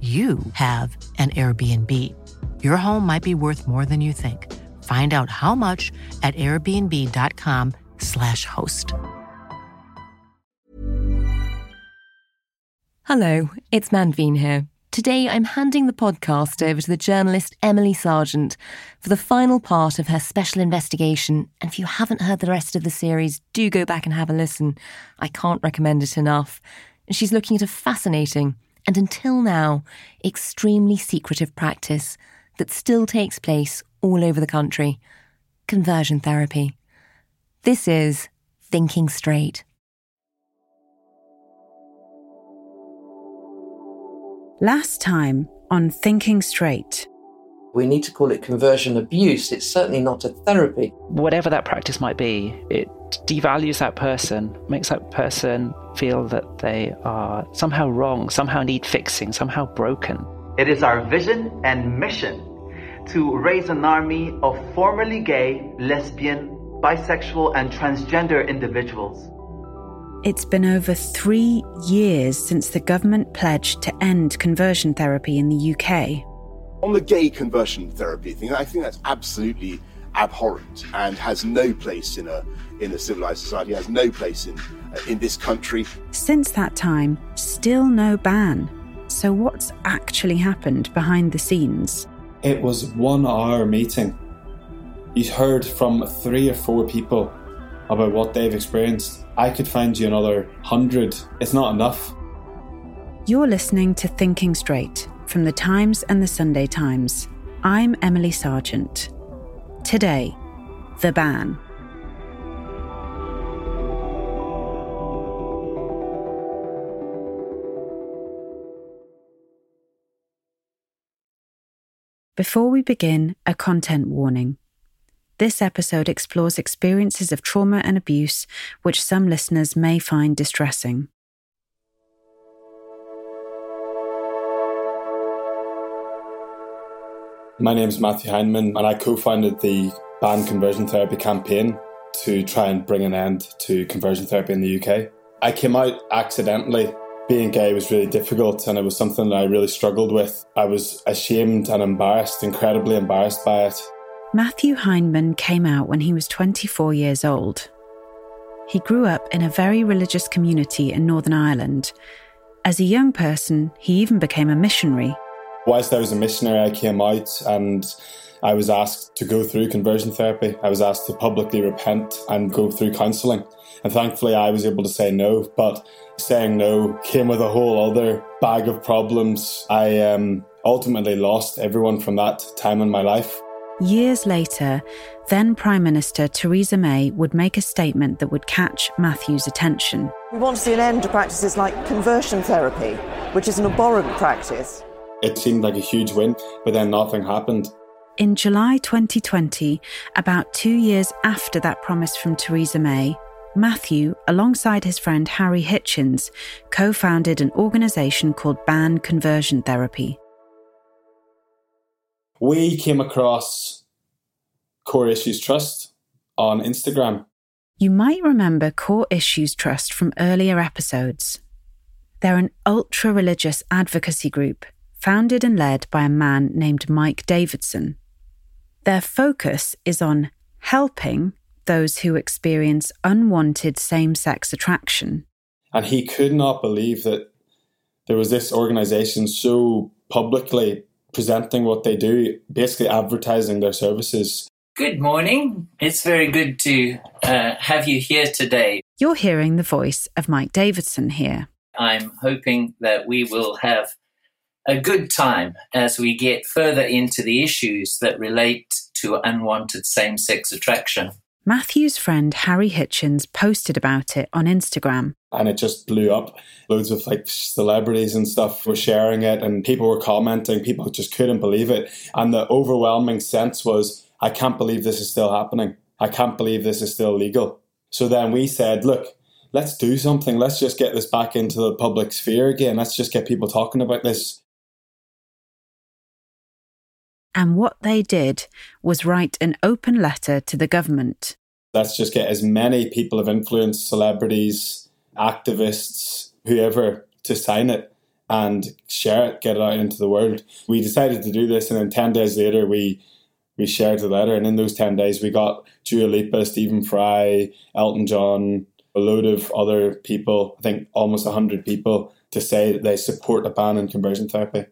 you have an Airbnb. Your home might be worth more than you think. Find out how much at airbnb.com/slash host. Hello, it's Manveen here. Today I'm handing the podcast over to the journalist Emily Sargent for the final part of her special investigation. And if you haven't heard the rest of the series, do go back and have a listen. I can't recommend it enough. She's looking at a fascinating and until now, extremely secretive practice that still takes place all over the country conversion therapy. This is Thinking Straight. Last time on Thinking Straight. We need to call it conversion abuse. It's certainly not a therapy. Whatever that practice might be, it devalues that person, makes that person feel that they are somehow wrong, somehow need fixing, somehow broken. It is our vision and mission to raise an army of formerly gay, lesbian, bisexual, and transgender individuals. It's been over three years since the government pledged to end conversion therapy in the UK. On the gay conversion therapy thing, I think that's absolutely abhorrent and has no place in a in a civilized society, has no place in uh, in this country. Since that time, still no ban. So what's actually happened behind the scenes? It was one hour meeting. He's heard from three or four people about what they've experienced. I could find you another hundred. It's not enough. You're listening to Thinking Straight from the Times and the Sunday Times. I'm Emily Sargent. Today, the ban. Before we begin, a content warning. This episode explores experiences of trauma and abuse which some listeners may find distressing. My name is Matthew Hyndman, and I co founded the Ban Conversion Therapy campaign to try and bring an end to conversion therapy in the UK. I came out accidentally being gay was really difficult and it was something that I really struggled with. I was ashamed and embarrassed, incredibly embarrassed by it. Matthew Hyndman came out when he was 24 years old. He grew up in a very religious community in Northern Ireland. As a young person, he even became a missionary. Whilst I was a missionary, I came out and I was asked to go through conversion therapy. I was asked to publicly repent and go through counselling. And thankfully, I was able to say no. But saying no came with a whole other bag of problems. I um, ultimately lost everyone from that time in my life. Years later, then Prime Minister Theresa May would make a statement that would catch Matthew's attention. We want to see an end to practices like conversion therapy, which is an abhorrent practice. It seemed like a huge win, but then nothing happened. In July 2020, about two years after that promise from Theresa May, Matthew, alongside his friend Harry Hitchens, co founded an organisation called Ban Conversion Therapy. We came across Core Issues Trust on Instagram. You might remember Core Issues Trust from earlier episodes. They're an ultra religious advocacy group founded and led by a man named Mike Davidson. Their focus is on helping those who experience unwanted same sex attraction. And he could not believe that there was this organization so publicly presenting what they do, basically advertising their services. Good morning. It's very good to uh, have you here today. You're hearing the voice of Mike Davidson here. I'm hoping that we will have a good time as we get further into the issues that relate to unwanted same sex attraction. Matthew's friend Harry Hitchens posted about it on Instagram. And it just blew up. Loads of like celebrities and stuff were sharing it, and people were commenting. People just couldn't believe it. And the overwhelming sense was, I can't believe this is still happening. I can't believe this is still legal. So then we said, look, let's do something. Let's just get this back into the public sphere again. Let's just get people talking about this. And what they did was write an open letter to the government. Let's just get as many people of influence, celebrities, activists, whoever, to sign it and share it, get it out into the world. We decided to do this, and then 10 days later, we we shared the letter. And in those 10 days, we got Dua Lipa, Stephen Fry, Elton John, a load of other people, I think almost 100 people, to say that they support a ban on conversion therapy.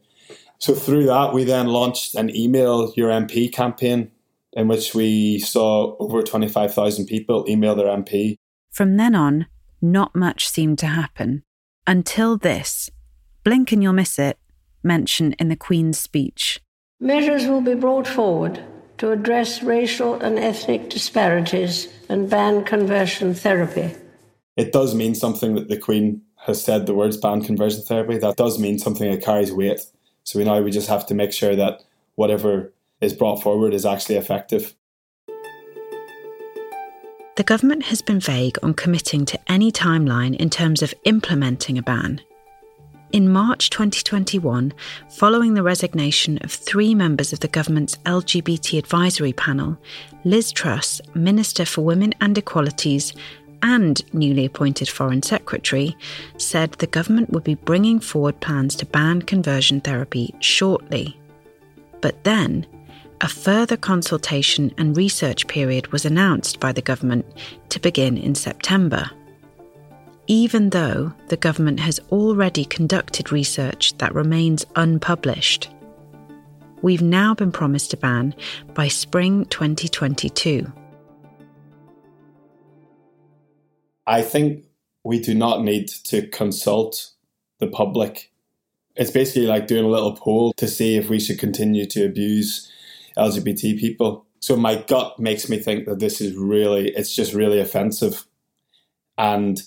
So through that, we then launched an email your MP campaign in which we saw over 25,000 people email their MP. From then on, not much seemed to happen until this blink and you'll miss it mention in the Queen's speech. Measures will be brought forward to address racial and ethnic disparities and ban conversion therapy. It does mean something that the Queen has said the words ban conversion therapy. That does mean something that carries weight. So we now we just have to make sure that whatever is brought forward is actually effective. The government has been vague on committing to any timeline in terms of implementing a ban. In March 2021, following the resignation of three members of the government's LGBT advisory panel, Liz Truss, Minister for Women and Equalities, and newly appointed Foreign Secretary, said the government would be bringing forward plans to ban conversion therapy shortly. But then, a further consultation and research period was announced by the government to begin in September. Even though the government has already conducted research that remains unpublished. We've now been promised a ban by spring 2022. I think we do not need to consult the public. It's basically like doing a little poll to see if we should continue to abuse LGBT people. So my gut makes me think that this is really, it's just really offensive. And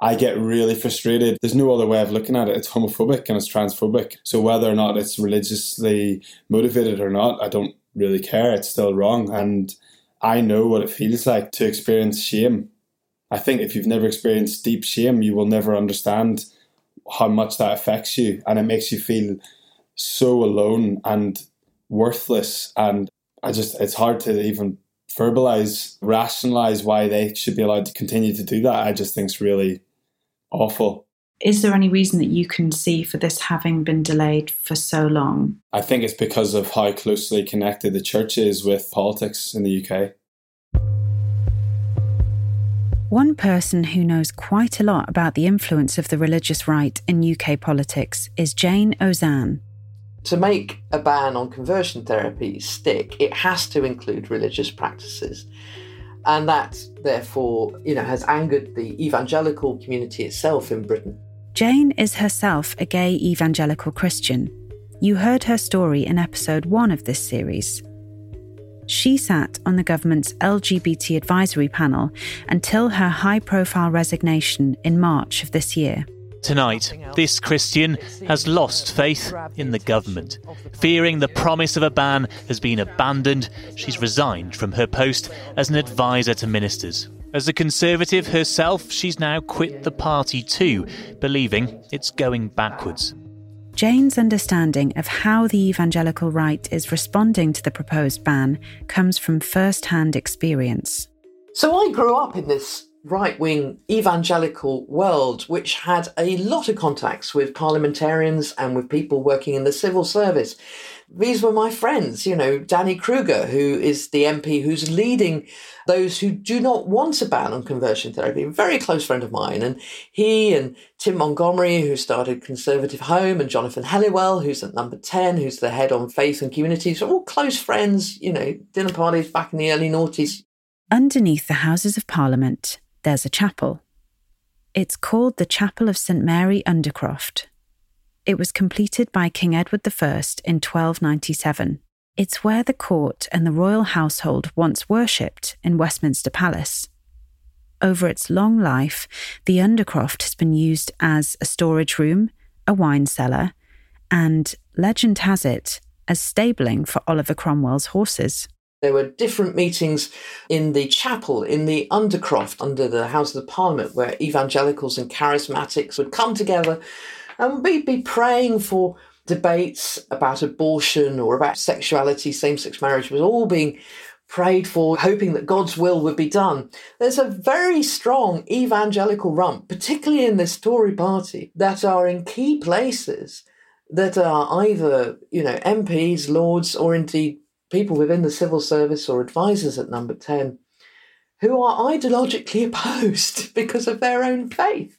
I get really frustrated. There's no other way of looking at it. It's homophobic and it's transphobic. So whether or not it's religiously motivated or not, I don't really care. It's still wrong. And I know what it feels like to experience shame I think if you've never experienced deep shame, you will never understand how much that affects you. And it makes you feel so alone and worthless. And I just, it's hard to even verbalize, rationalize why they should be allowed to continue to do that. I just think it's really awful. Is there any reason that you can see for this having been delayed for so long? I think it's because of how closely connected the church is with politics in the UK. One person who knows quite a lot about the influence of the religious right in UK politics is Jane Ozanne. To make a ban on conversion therapy stick, it has to include religious practices. And that, therefore, you know, has angered the evangelical community itself in Britain. Jane is herself a gay evangelical Christian. You heard her story in episode one of this series. She sat on the government's LGBT advisory panel until her high profile resignation in March of this year. Tonight, this Christian has lost faith in the government. Fearing the promise of a ban has been abandoned, she's resigned from her post as an advisor to ministers. As a Conservative herself, she's now quit the party too, believing it's going backwards. Jane's understanding of how the evangelical right is responding to the proposed ban comes from first hand experience. So I grew up in this right wing evangelical world, which had a lot of contacts with parliamentarians and with people working in the civil service. These were my friends, you know, Danny Kruger, who is the MP who's leading those who do not want a ban on conversion therapy, a very close friend of mine. And he and Tim Montgomerie, who started Conservative Home, and Jonathan Hellewell, who's at number 10, who's the head on faith and communities, are all close friends, you know, dinner parties back in the early noughties. Underneath the Houses of Parliament, there's a chapel. It's called the Chapel of St Mary Undercroft. It was completed by King Edward I in 1297. It's where the court and the royal household once worshipped in Westminster Palace. Over its long life, the Undercroft has been used as a storage room, a wine cellar, and, legend has it, as stabling for Oliver Cromwell's horses. There were different meetings in the chapel, in the Undercroft, under the House of the Parliament, where evangelicals and charismatics would come together Um, and we'd be praying for debates about abortion or about sexuality, same sex marriage was all being prayed for, hoping that God's will would be done. There's a very strong evangelical rump, particularly in this Tory party, that are in key places that are either, you know, MPs, lords, or indeed people within the civil service or advisors at number 10 who are ideologically opposed because of their own faith.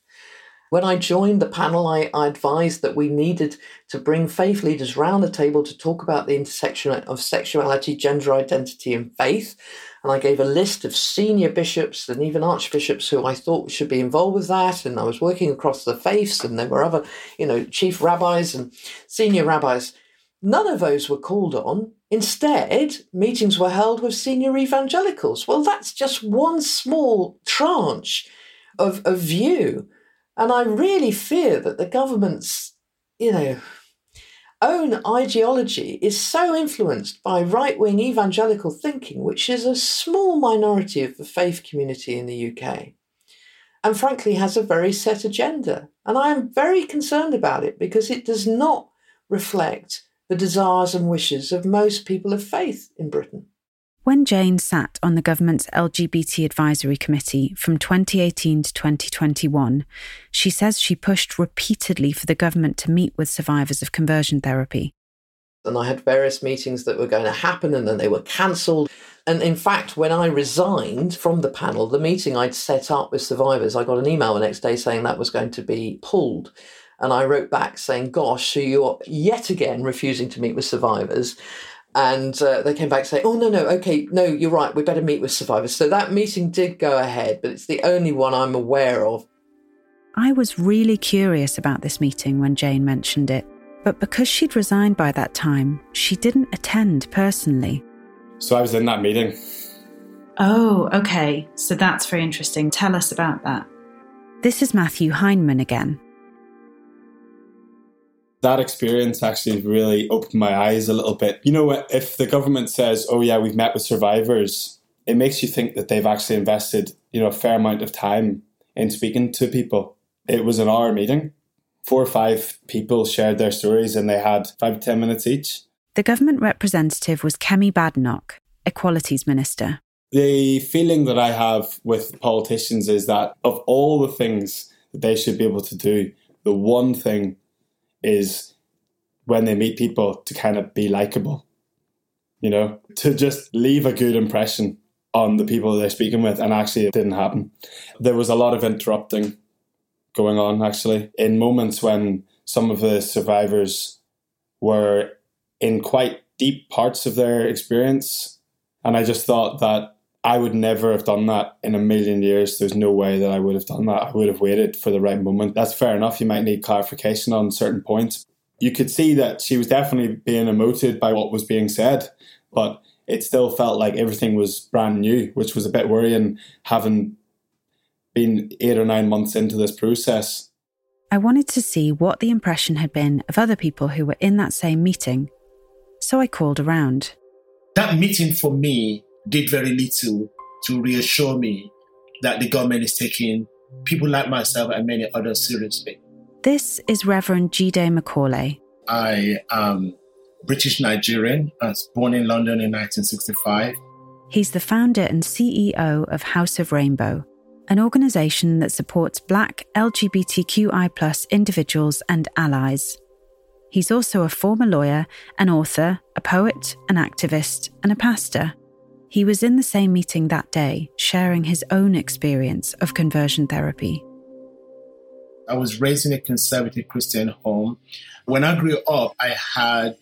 When I joined the panel, I, I, advised that we needed to bring faith leaders round the table to talk about the intersection of sexuality, gender identity, and faith. And I gave a list of senior bishops and even archbishops who I thought should be involved with that. And I was working across the faiths, and there were other, you know, chief rabbis and senior rabbis. None of those were called on. Instead, meetings were held with senior evangelicals. Well, that's just one small tranche of, of view and I really fear that the government's, you know, own ideology is so influenced by right wing evangelical thinking, which is a small minority of the faith community in the UK, and frankly has a very set agenda. And I am very concerned about it because it does not reflect the desires and wishes of most people of faith in Britain. When Jane sat on the government's LGBT advisory committee from 2018 to 2021, she says she pushed repeatedly for the government to meet with survivors of conversion therapy. And I had various meetings that were going to happen and then they were cancelled. And in fact, when I resigned from the panel, the meeting I'd set up with survivors, I got an email the next day saying that was going to be pulled. And I wrote back saying, Gosh, so you're yet again refusing to meet with survivors. And uh, they came back saying, oh, no, no, okay, no, you're right, we better meet with survivors. So that meeting did go ahead, but it's the only one I'm aware of. I was really curious about this meeting when Jane mentioned it, but because she'd resigned by that time, she didn't attend personally. So I was in that meeting. Oh, okay. So that's very interesting. Tell us about that. This is Matthew Hyndman again that experience actually really opened my eyes a little bit. You know, if the government says, "Oh yeah, we've met with survivors," it makes you think that they've actually invested, you know, a fair amount of time in speaking to people. It was an hour meeting. Four or five people shared their stories, and they had five to ten minutes each. The government representative was Kemi Badenoch, Equalities Minister. The feeling that I have with politicians is that of all the things that they should be able to do, the one thing is when they meet people to kind of be likable, you know, to just leave a good impression on the people they're speaking with. And actually, it didn't happen. There was a lot of interrupting going on, actually, in moments when some of the survivors were in quite deep parts of their experience. And I just thought that I would never have done that in a million years. There's no way that I would have done that. I would have waited for the right moment. That's fair enough. You might need clarification on certain points. You could see that she was definitely being emoted by what was being said, but it still felt like everything was brand new, which was a bit worrying having been eight or nine months into this process. I wanted to see what the impression had been of other people who were in that same meeting. So I called around. That meeting for me did very little to reassure me that the government is taking people like myself and many others seriously. This is Reverend Jide Macaulay. I am British Nigerian. I was born in London in 1965. He's the founder and CEO of House of Rainbow, an organisation that supports black LGBTQI individuals and allies. He's also a former lawyer, an author, a poet, an activist, and a pastor. He was in the same meeting that day, sharing his own experience of conversion therapy. I was raised in a conservative Christian home. When I grew up, I had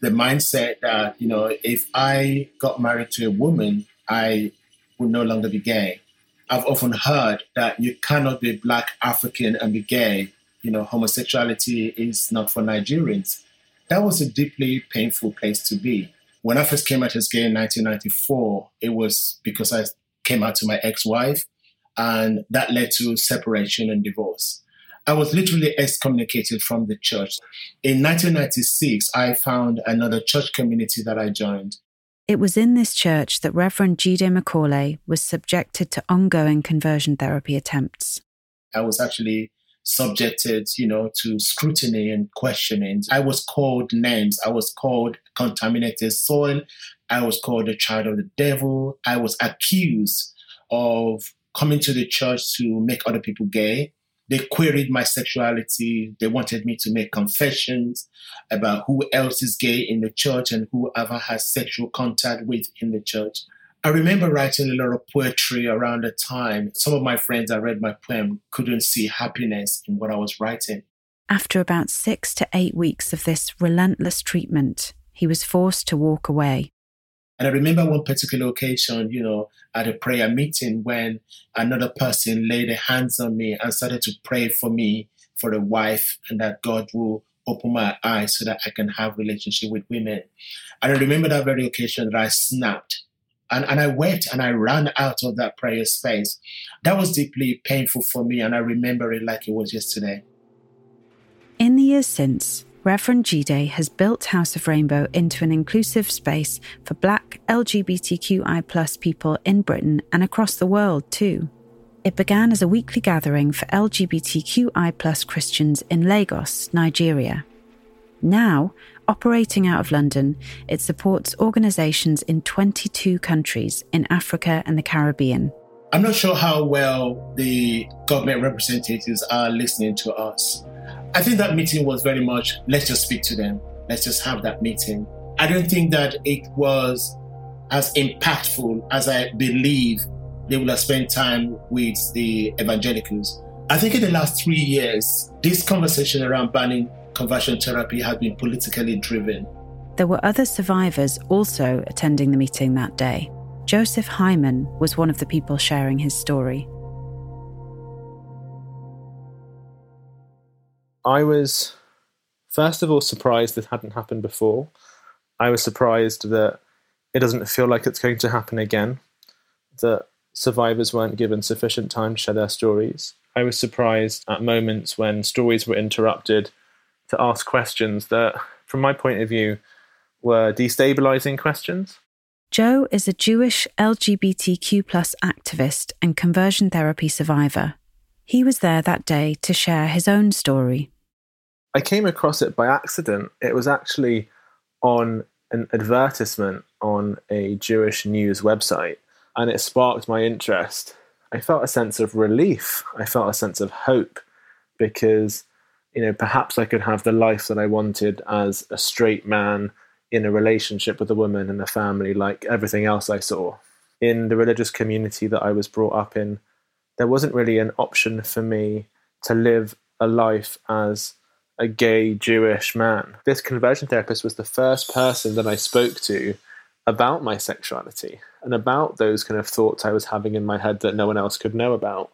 the mindset that, you know, if I got married to a woman, I would no longer be gay. I've often heard that you cannot be black African and be gay. You know, homosexuality is not for Nigerians. That was a deeply painful place to be. When I first came out as gay in 1994, it was because I came out to my ex wife, and that led to separation and divorce. I was literally excommunicated from the church. In 1996, I found another church community that I joined. It was in this church that Reverend Jide Macaulay was subjected to ongoing conversion therapy attempts. I was actually subjected, you know, to scrutiny and questioning. I was called names. I was called contaminated soil. I was called a child of the devil. I was accused of coming to the church to make other people gay. They queried my sexuality. They wanted me to make confessions about who else is gay in the church and whoever has sexual contact with in the church. I remember writing a lot of poetry around the time. Some of my friends that read my poem couldn't see happiness in what I was writing. After about six to eight weeks of this relentless treatment, he was forced to walk away. And I remember one particular occasion, you know, at a prayer meeting when another person laid their hands on me and started to pray for me for a wife and that God will open my eyes so that I can have relationship with women. And I remember that very occasion that I snapped and, and I wept and I ran out of that prayer space. That was deeply painful for me and I remember it like it was yesterday. In the years since, Reverend Jide has built House of Rainbow into an inclusive space for black LGBTQI plus people in Britain and across the world too. It began as a weekly gathering for LGBTQI plus Christians in Lagos, Nigeria. Now, operating out of London, it supports organisations in 22 countries in Africa and the Caribbean. I'm not sure how well the government representatives are listening to us. I think that meeting was very much let's just speak to them, let's just have that meeting. I don't think that it was as impactful as I believe they would have spent time with the evangelicals. I think in the last three years, this conversation around banning conversion therapy has been politically driven. There were other survivors also attending the meeting that day. Joseph Hyman was one of the people sharing his story. I was, first of all, surprised this hadn't happened before. I was surprised that it doesn't feel like it's going to happen again, that survivors weren't given sufficient time to share their stories. I was surprised at moments when stories were interrupted to ask questions that, from my point of view, were destabilizing questions. Joe is a Jewish LGBTQ plus activist and conversion therapy survivor. He was there that day to share his own story. I came across it by accident. It was actually on an advertisement on a Jewish news website, and it sparked my interest. I felt a sense of relief. I felt a sense of hope because, you know, perhaps I could have the life that I wanted as a straight man in a relationship with a woman and a family, like everything else I saw. In the religious community that I was brought up in, there wasn't really an option for me to live a life as a gay Jewish man. This conversion therapist was the first person that I spoke to about my sexuality and about those kind of thoughts I was having in my head that no one else could know about.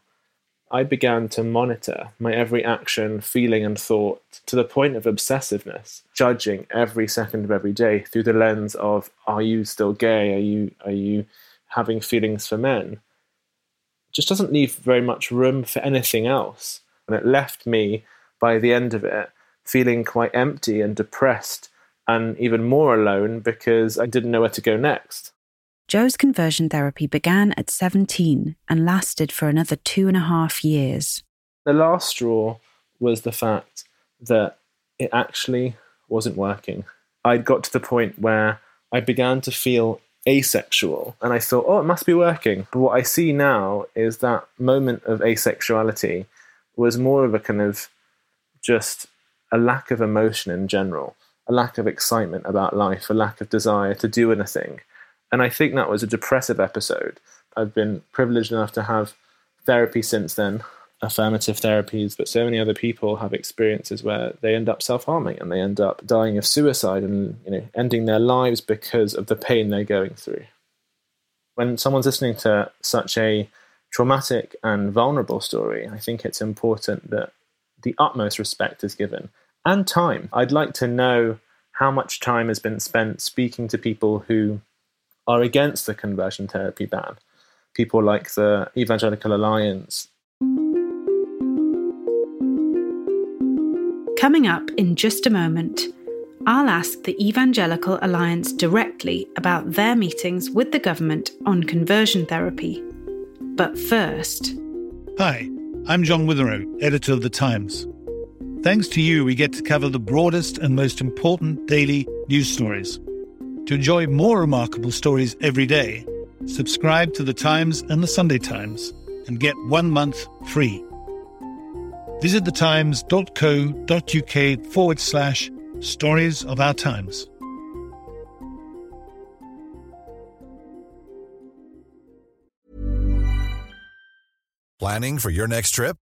I began to monitor my every action, feeling, and thought to the point of obsessiveness, judging every second of every day through the lens of are you still gay? Are you are you having feelings for men? just doesn't leave very much room for anything else. And it left me, by the end of it, feeling quite empty and depressed and even more alone because I didn't know where to go next. Joe's conversion therapy began at 17 and lasted for another two and a half years. The last straw was the fact that it actually wasn't working. I'd got to the point where I began to feel asexual. And I thought, oh, it must be working. But what I see now is that moment of asexuality was more of a kind of just a lack of emotion in general, a lack of excitement about life, a lack of desire to do anything. And I think that was a depressive episode. I've been privileged enough to have therapy since then, affirmative therapies, but so many other people have experiences where they end up self-harming and they end up dying of suicide and you know ending their lives because of the pain they're going through. When someone's listening to such a traumatic and vulnerable story, I think it's important that the utmost respect is given and time. I'd like to know how much time has been spent speaking to people who are against the conversion therapy ban. People like the Evangelical Alliance, Coming up in just a moment, I'll ask the Evangelical Alliance directly about their meetings with the government on conversion therapy. But first. Hi, I'm John Witherow, editor of The Times. Thanks to you, we get to cover the broadest and most important daily news stories. To enjoy more remarkable stories every day, subscribe to The Times and The Sunday Times and get one month free. Visit thetimes.co.uk forward slash stories of our times. Planning for your next trip?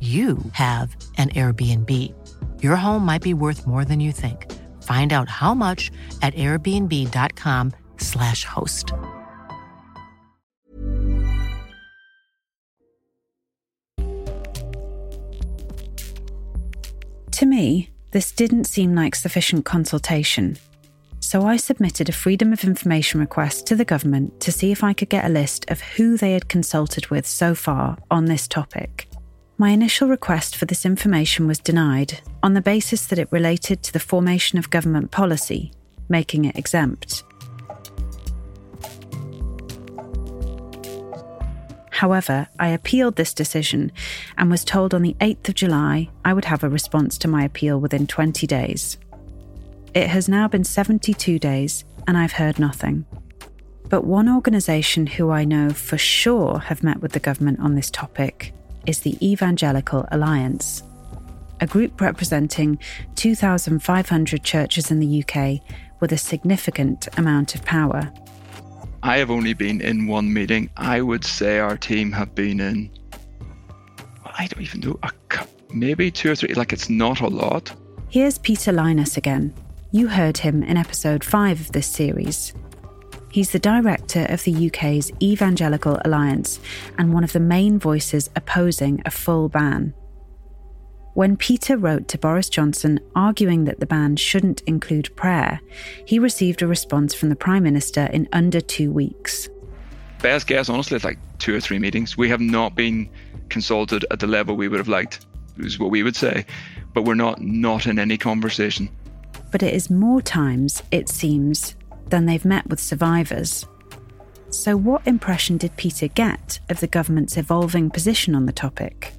you have an Airbnb. Your home might be worth more than you think. Find out how much at airbnb.com/slash host. To me, this didn't seem like sufficient consultation. So I submitted a Freedom of Information request to the government to see if I could get a list of who they had consulted with so far on this topic. My initial request for this information was denied on the basis that it related to the formation of government policy, making it exempt. However, I appealed this decision and was told on the 8th of July I would have a response to my appeal within 20 days. It has now been 72 days and I've heard nothing. But one organisation who I know for sure have met with the government on this topic is the Evangelical Alliance, a group representing 2,500 churches in the UK with a significant amount of power. I have only been in one meeting. I would say our team have been in, I don't even know, a, maybe two or three. Like it's not a lot. Here's Peter Lynas again. You heard him in episode 5 of this series. He's the director of the UK's Evangelical Alliance and one of the main voices opposing a full ban. When Peter wrote to Boris Johnson arguing that the ban shouldn't include prayer, he received a response from the Prime Minister in under two weeks. Best guess, honestly, it's like two or three meetings. We have not been consulted at the level we would have liked, is what we would say, but we're not not in any conversation. But it is more times, it seems, than they've met with survivors. So, what impression did Peter get of the government's evolving position on the topic?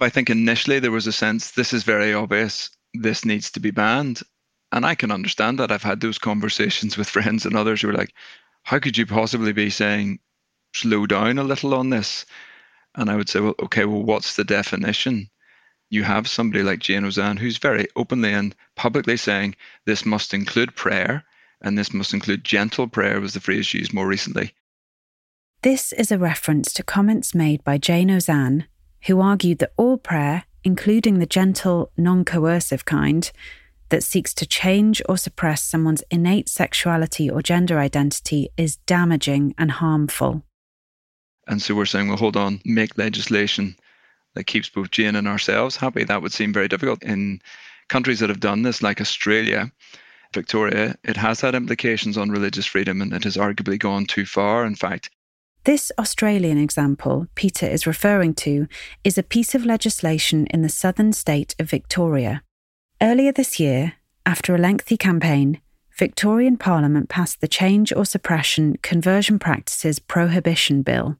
I think initially there was a sense this is very obvious, this needs to be banned. And I can understand that. I've had those conversations with friends and others who are like, how could you possibly be saying slow down a little on this? And I would say, well, okay, well, what's the definition? You have somebody like Jane Ozanne who's very openly and publicly saying this must include prayer and this must include gentle prayer, was the phrase used more recently. This is a reference to comments made by Jane Ozanne, who argued that all prayer, including the gentle, non coercive kind, that seeks to change or suppress someone's innate sexuality or gender identity is damaging and harmful. And so we're saying, well, hold on, make legislation that keeps both Jane and ourselves happy. That would seem very difficult. In countries that have done this, like Australia, Victoria, it has had implications on religious freedom and it has arguably gone too far. In fact, this Australian example Peter is referring to is a piece of legislation in the southern state of Victoria. Earlier this year, after a lengthy campaign, Victorian Parliament passed the Change or Suppression Conversion Practices Prohibition Bill.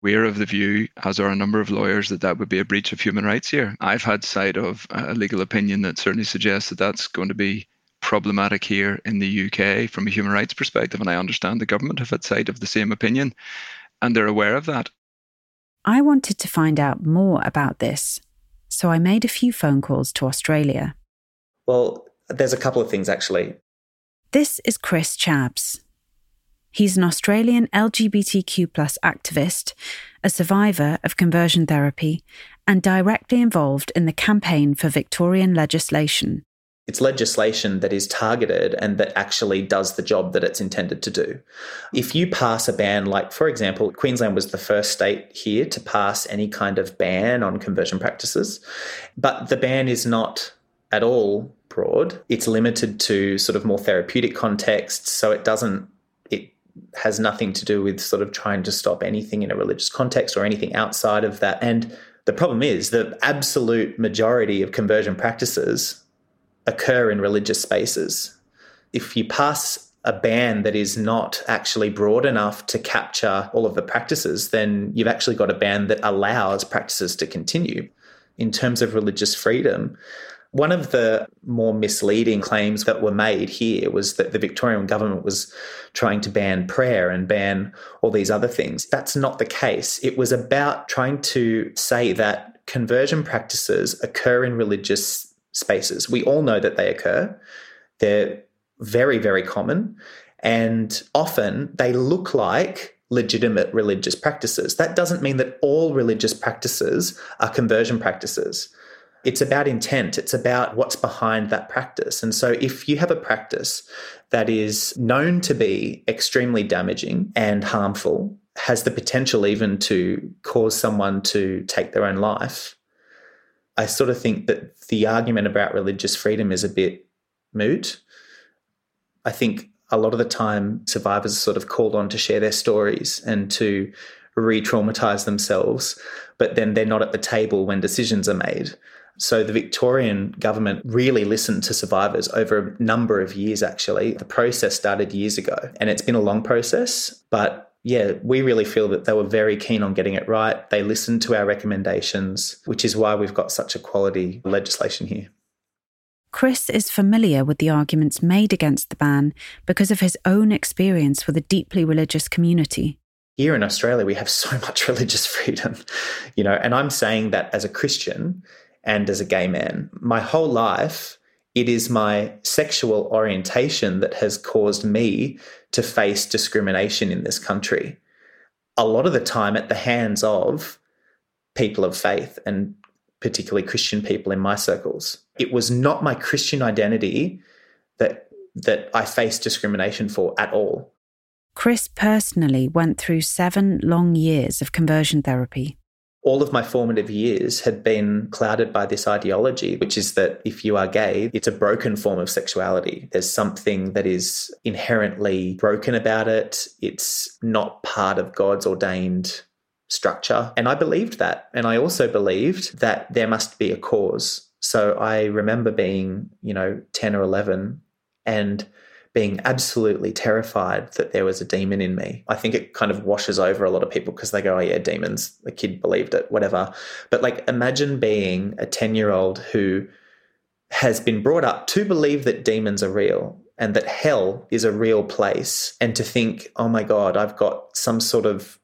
We're of the view, as are a number of lawyers, that that would be a breach of human rights here. I've had sight of a legal opinion that certainly suggests that that's going to be problematic here in the UK from a human rights perspective. And I understand the government have had sight of the same opinion and they're aware of that. I wanted to find out more about this so I made a few phone calls to Australia. Well, there's a couple of things actually. This is Chris Csabs. He's an Australian LGBTQ activist, a survivor of conversion therapy, and directly involved in the campaign for Victorian legislation. It's legislation that is targeted and that actually does the job that it's intended to do. If you pass a ban, like for example, Queensland was the first state here to pass any kind of ban on conversion practices, but the ban is not at all broad. It's limited to sort of more therapeutic contexts, so it doesn't has nothing to do with sort of trying to stop anything in a religious context or anything outside of that. And the problem is the absolute majority of conversion practices occur in religious spaces. If you pass a ban that is not actually broad enough to capture all of the practices, then you've actually got a ban that allows practices to continue. In terms of religious freedom, one of the more misleading claims that were made here was that the Victorian government was trying to ban prayer and ban all these other things. That's not the case. It was about trying to say that conversion practices occur in religious spaces. We all know that they occur. They're very, very common. And often they look like legitimate religious practices. That doesn't mean that all religious practices are conversion practices. It's about intent, it's about what's behind that practice. And so, if you have a practice that is known to be extremely damaging and harmful, has the potential even to cause someone to take their own life, I sort of think that the argument about religious freedom is a bit moot. I think a lot of the time survivors are sort of called on to share their stories and to re traumatize themselves, but then they're not at the table when decisions are made. So the Victorian government really listened to survivors over a number of years, actually. The process started years ago, and it's been a long process, but yeah, we really feel that they were very keen on getting it right. They listened to our recommendations, which is why we've got such a quality legislation here. Chris is familiar with the arguments made against the ban because of his own experience with a deeply religious community. Here in Australia, we have so much religious freedom, you know, and I'm saying that as a Christian and as a gay man. My whole life, it is my sexual orientation that has caused me to face discrimination in this country. A lot of the time at the hands of people of faith and particularly Christian people in my circles. It was not my Christian identity that that I faced discrimination for at all. Chris personally went through 7 long years of conversion therapy all of my formative years had been clouded by this ideology, which is that if you are gay, it's a broken form of sexuality. There's something that is inherently broken about it. It's not part of God's ordained structure. And I believed that. And I also believed that there must be a cause. So I remember being, you know, 10 or 11 and being absolutely terrified that there was a demon in me. I think it kind of washes over a lot of people because they go, oh, yeah, demons. The kid believed it, whatever. But like, imagine being a 10 year old who has been brought up to believe that demons are real and that hell is a real place and to think, oh my God, I've got some sort of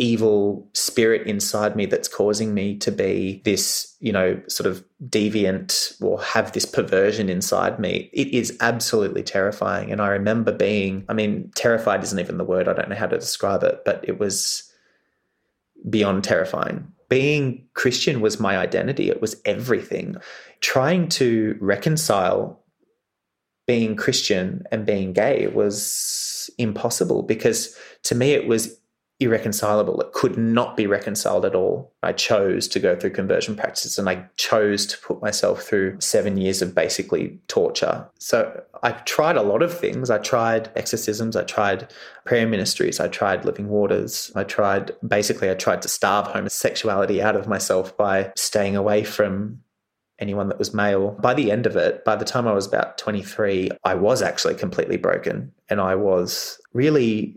evil spirit inside me that's causing me to be this, you know, sort of deviant or have this perversion inside me. It is absolutely terrifying. And I remember being, I mean, terrified isn't even the word, I don't know how to describe it, but it was beyond terrifying. Being Christian was my identity, it was everything. Trying to reconcile being Christian and being gay was impossible because to me it was irreconcilable. It could not be reconciled at all. I chose to go through conversion practices and I chose to put myself through seven years of basically torture. So I tried a lot of things. I tried exorcisms, I tried prayer ministries, I tried living waters. I tried basically I tried to starve homosexuality out of myself by staying away from anyone that was male. By the end of it, by the time I was about 23, I was actually completely broken and I was really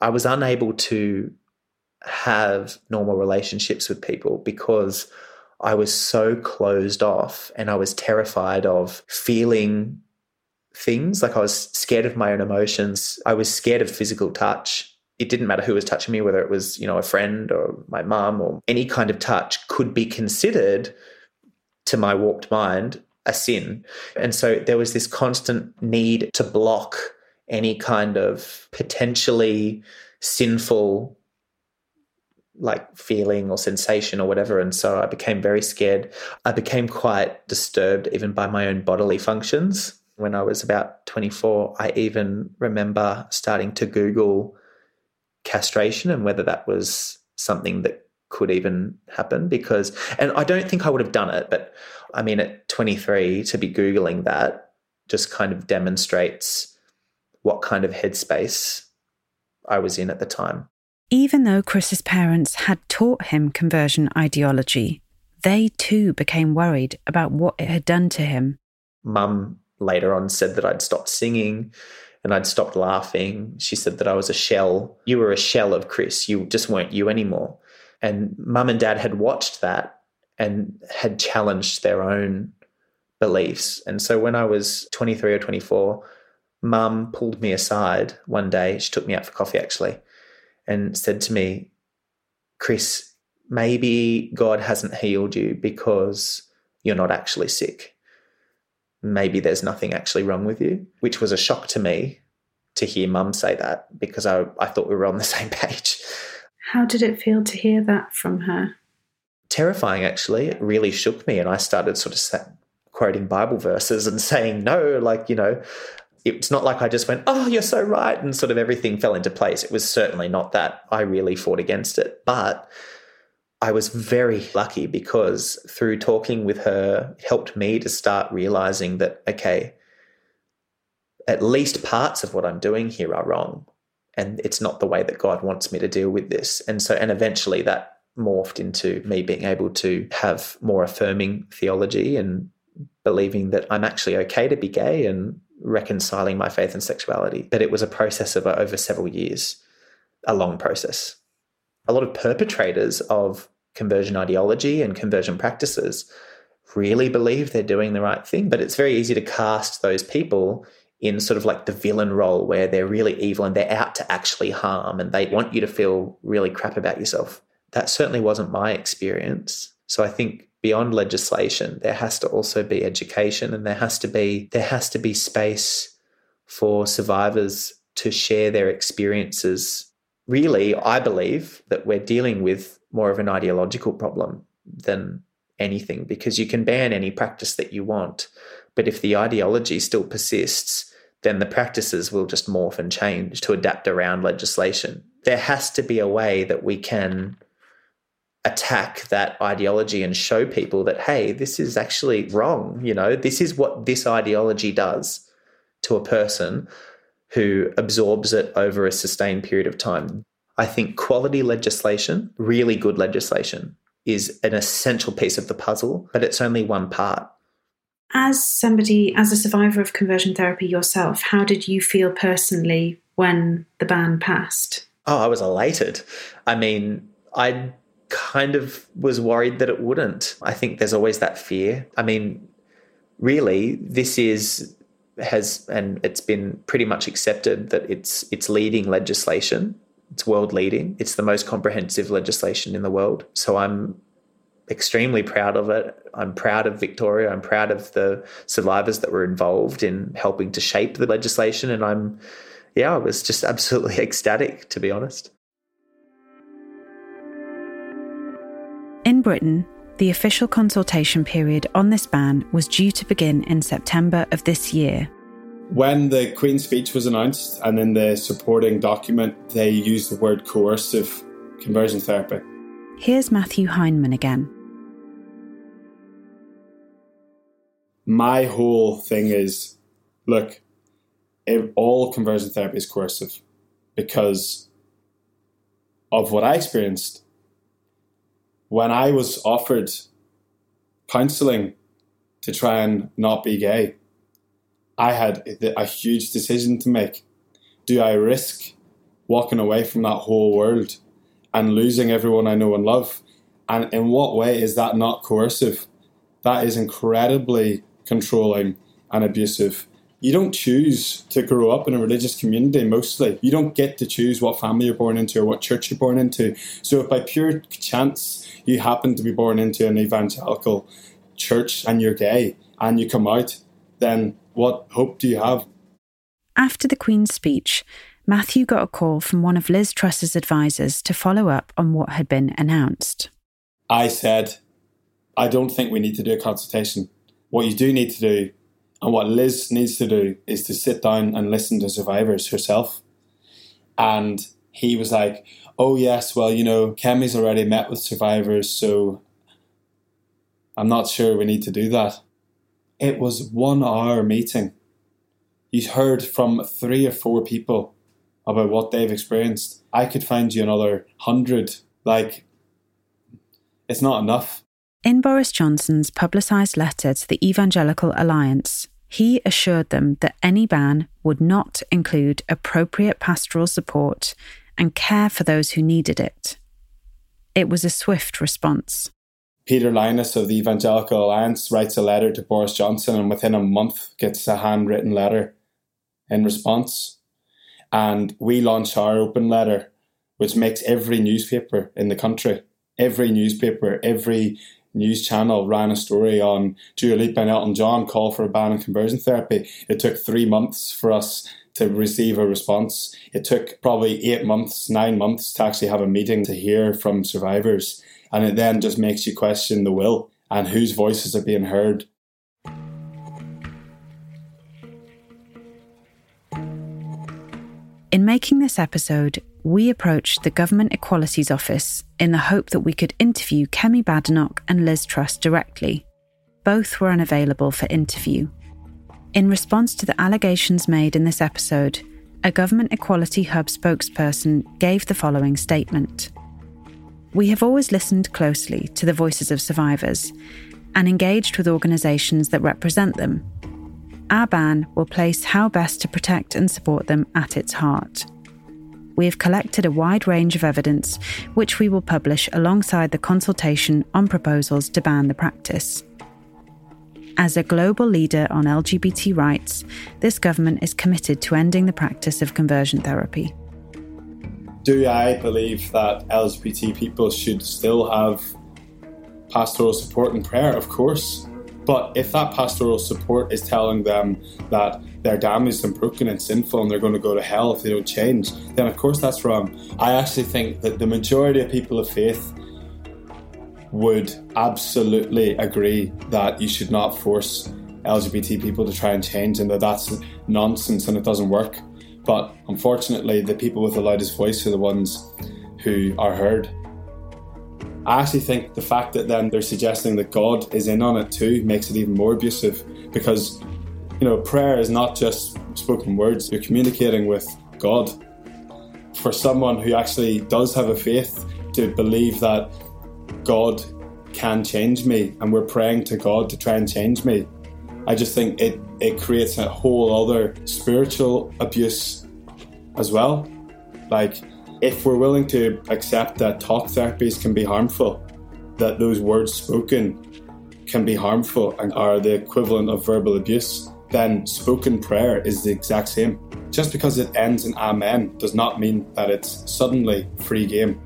I was unable to have normal relationships with people because I was so closed off and I was terrified of feeling things. Like I was scared of my own emotions. I was scared of physical touch. It didn't matter who was touching me, whether it was, you know, a friend or my mum or any kind of touch could be considered to my warped mind a sin. And so there was this constant need to block any kind of potentially sinful like feeling or sensation or whatever. And so I became very scared. I became quite disturbed even by my own bodily functions. When I was about 24, I even remember starting to Google castration and whether that was something that could even happen because, and I don't think I would have done it, but I mean, at 23, to be Googling that just kind of demonstrates what kind of headspace I was in at the time. Even though Chris's parents had taught him conversion ideology, they too became worried about what it had done to him. Mum later on said that I'd stopped singing and I'd stopped laughing. She said that I was a shell. You were a shell of Chris. You just weren't you anymore. And mum and dad had watched that and had challenged their own beliefs. And so when I was 23 or 24, mum pulled me aside one day. She took me out for coffee actually and said to me, Chris, maybe God hasn't healed you because you're not actually sick. Maybe there's nothing actually wrong with you, which was a shock to me to hear mum say that because I, I thought we were on the same page. How did it feel to hear that from her? Terrifying, actually. It really shook me. And I started sort of quoting Bible verses and saying, no, like, you know, it's not like I just went, oh, you're so right, and sort of everything fell into place. It was certainly not that. I really fought against it. But I was very lucky because through talking with her, it helped me to start realizing that, okay, at least parts of what I'm doing here are wrong. And it's not the way that God wants me to deal with this. And so, and eventually that morphed into me being able to have more affirming theology and believing that I'm actually okay to be gay and reconciling my faith and sexuality. But it was a process of over several years, a long process. A lot of perpetrators of conversion ideology and conversion practices really believe they're doing the right thing, but it's very easy to cast those people in sort of like the villain role where they're really evil and they're out to actually harm and they want you to feel really crap about yourself. That certainly wasn't my experience. So I think beyond legislation, there has to also be education and there has to be there has to be space for survivors to share their experiences. Really, I believe that we're dealing with more of an ideological problem than anything because you can ban any practice that you want, but if the ideology still persists, then the practices will just morph and change to adapt around legislation. There has to be a way that we can attack that ideology and show people that hey this is actually wrong you know this is what this ideology does to a person who absorbs it over a sustained period of time i think quality legislation really good legislation is an essential piece of the puzzle but it's only one part As somebody, as a survivor of conversion therapy yourself, how did you feel personally when the ban passed? Oh, I was elated. I mean, I kind of was worried that it wouldn't. I think there's always that fear. I mean, really, this is has and it's been pretty much accepted that it's it's leading legislation. It's world leading. It's the most comprehensive legislation in the world. So I'm extremely proud of it. I'm proud of Victoria. I'm proud of the survivors that were involved in helping to shape the legislation. And I'm, yeah, I was just absolutely ecstatic, to be honest. In Britain, the official consultation period on this ban was due to begin in September of this year. When the Queen's speech was announced and in the supporting document, they used the word coercive conversion therapy. Here's Matthew Hyndman again. my whole thing is look, all conversion therapy is coercive because of what I experienced. When I was offered counseling to try and not be gay, I had a huge decision to make. Do I risk walking away from that whole world and losing everyone I know and love? And in what way is that not coercive? That is incredibly controlling, and abusive. You don't choose to grow up in a religious community mostly. You don't get to choose what family you're born into or what church you're born into. So, if by pure chance you happen to be born into an evangelical church and you're gay and you come out, then what hope do you have? After the Queen's speech, Matthew got a call from one of Liz Truss's advisors to follow up on what had been announced. I said, I don't think we need to do a consultation. What you do need to do, and what Liz needs to do, is to sit down and listen to survivors herself. And he was like, Oh, yes, well, you know, Kemi's already met with survivors, so I'm not sure we need to do that. It was one hour meeting. You heard from three or four people about what they've experienced. I could find you another hundred. Like, it's not enough. In Boris Johnson's publicised letter to the Evangelical Alliance, he assured them that any ban would not include appropriate pastoral support and care for those who needed it. It was a swift response. Peter Lynas of the Evangelical Alliance writes a letter to Boris Johnson and within a month gets a handwritten letter in response. And we launch our open letter, which makes every newspaper in the country, every newspaper, every news channel ran a story on Dua Lipa and Elton John call for a ban on conversion therapy. It took three months for us to receive a response. It took probably eight months, nine months to actually have a meeting to hear from survivors. And it then just makes you question the will and whose voices are being heard. In making this episode, we approached the Government Equalities Office in the hope that we could interview Kemi Badenoch and Liz Truss directly. Both were unavailable for interview. In response to the allegations made in this episode, a Government Equality Hub spokesperson gave the following statement We have always listened closely to the voices of survivors and engaged with organisations that represent them. Our ban will place how best to protect and support them at its heart we have collected a wide range of evidence, which we will publish alongside the consultation on proposals to ban the practice. As a global leader on LGBT rights, this government is committed to ending the practice of conversion therapy. Do I believe that LGBT people should still have pastoral support and prayer? Of course. But if that pastoral support is telling them that they're damaged and broken and sinful and they're going to go to hell if they don't change, then of course that's wrong. I actually think that the majority of people of faith would absolutely agree that you should not force LGBT people to try and change and that that's nonsense and it doesn't work. But unfortunately, the people with the loudest voice are the ones who are heard. I actually think the fact that then they're suggesting that God is in on it too makes it even more abusive because, you know, prayer is not just spoken words, you're communicating with God. For someone who actually does have a faith to believe that God can change me and we're praying to God to try and change me, I just think it, it creates a whole other spiritual abuse as well. Like, if we're willing to accept that talk therapies can be harmful, that those words spoken can be harmful and are the equivalent of verbal abuse, then spoken prayer is the exact same. Just because it ends in amen does not mean that it's suddenly free game.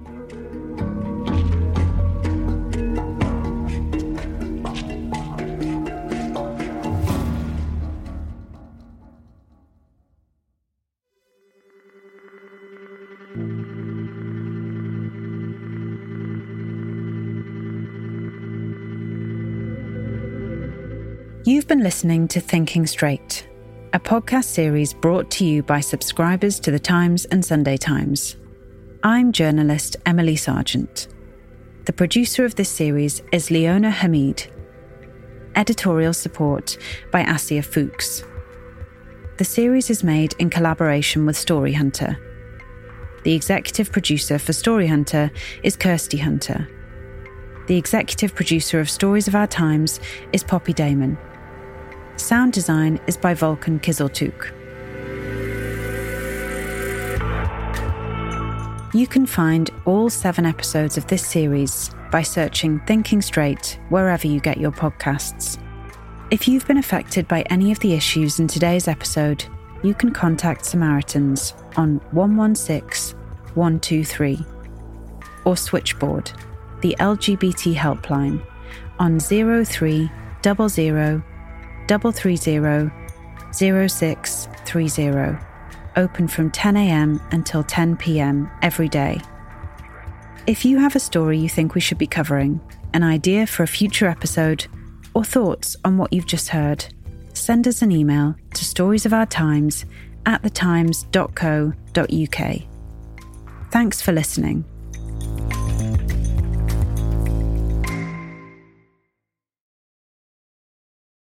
Been listening to Thinking Straight, a podcast series brought to you by subscribers to The Times and Sunday Times. I'm journalist Emily Sargent. The producer of this series is Leona Hamid. Editorial support by Asia Fuchs. The series is made in collaboration with Story Hunter. The executive producer for Story Hunter is Kirsty Hunter. The executive producer of Stories of Our Times is Poppy Damon. Sound design is by Volkan Kiziltuk. You can find all seven episodes of this series by searching Thinking Straight wherever you get your podcasts. If you've been affected by any of the issues in today's episode, you can contact Samaritans on 116 123 or Switchboard, the LGBT helpline, on 0300 330 0630, open from 10am until 10pm every day. If you have a story you think we should be covering, an idea for a future episode, or thoughts on what you've just heard, send us an email to storiesofourtimes at thetimes.co.uk. Thanks for listening.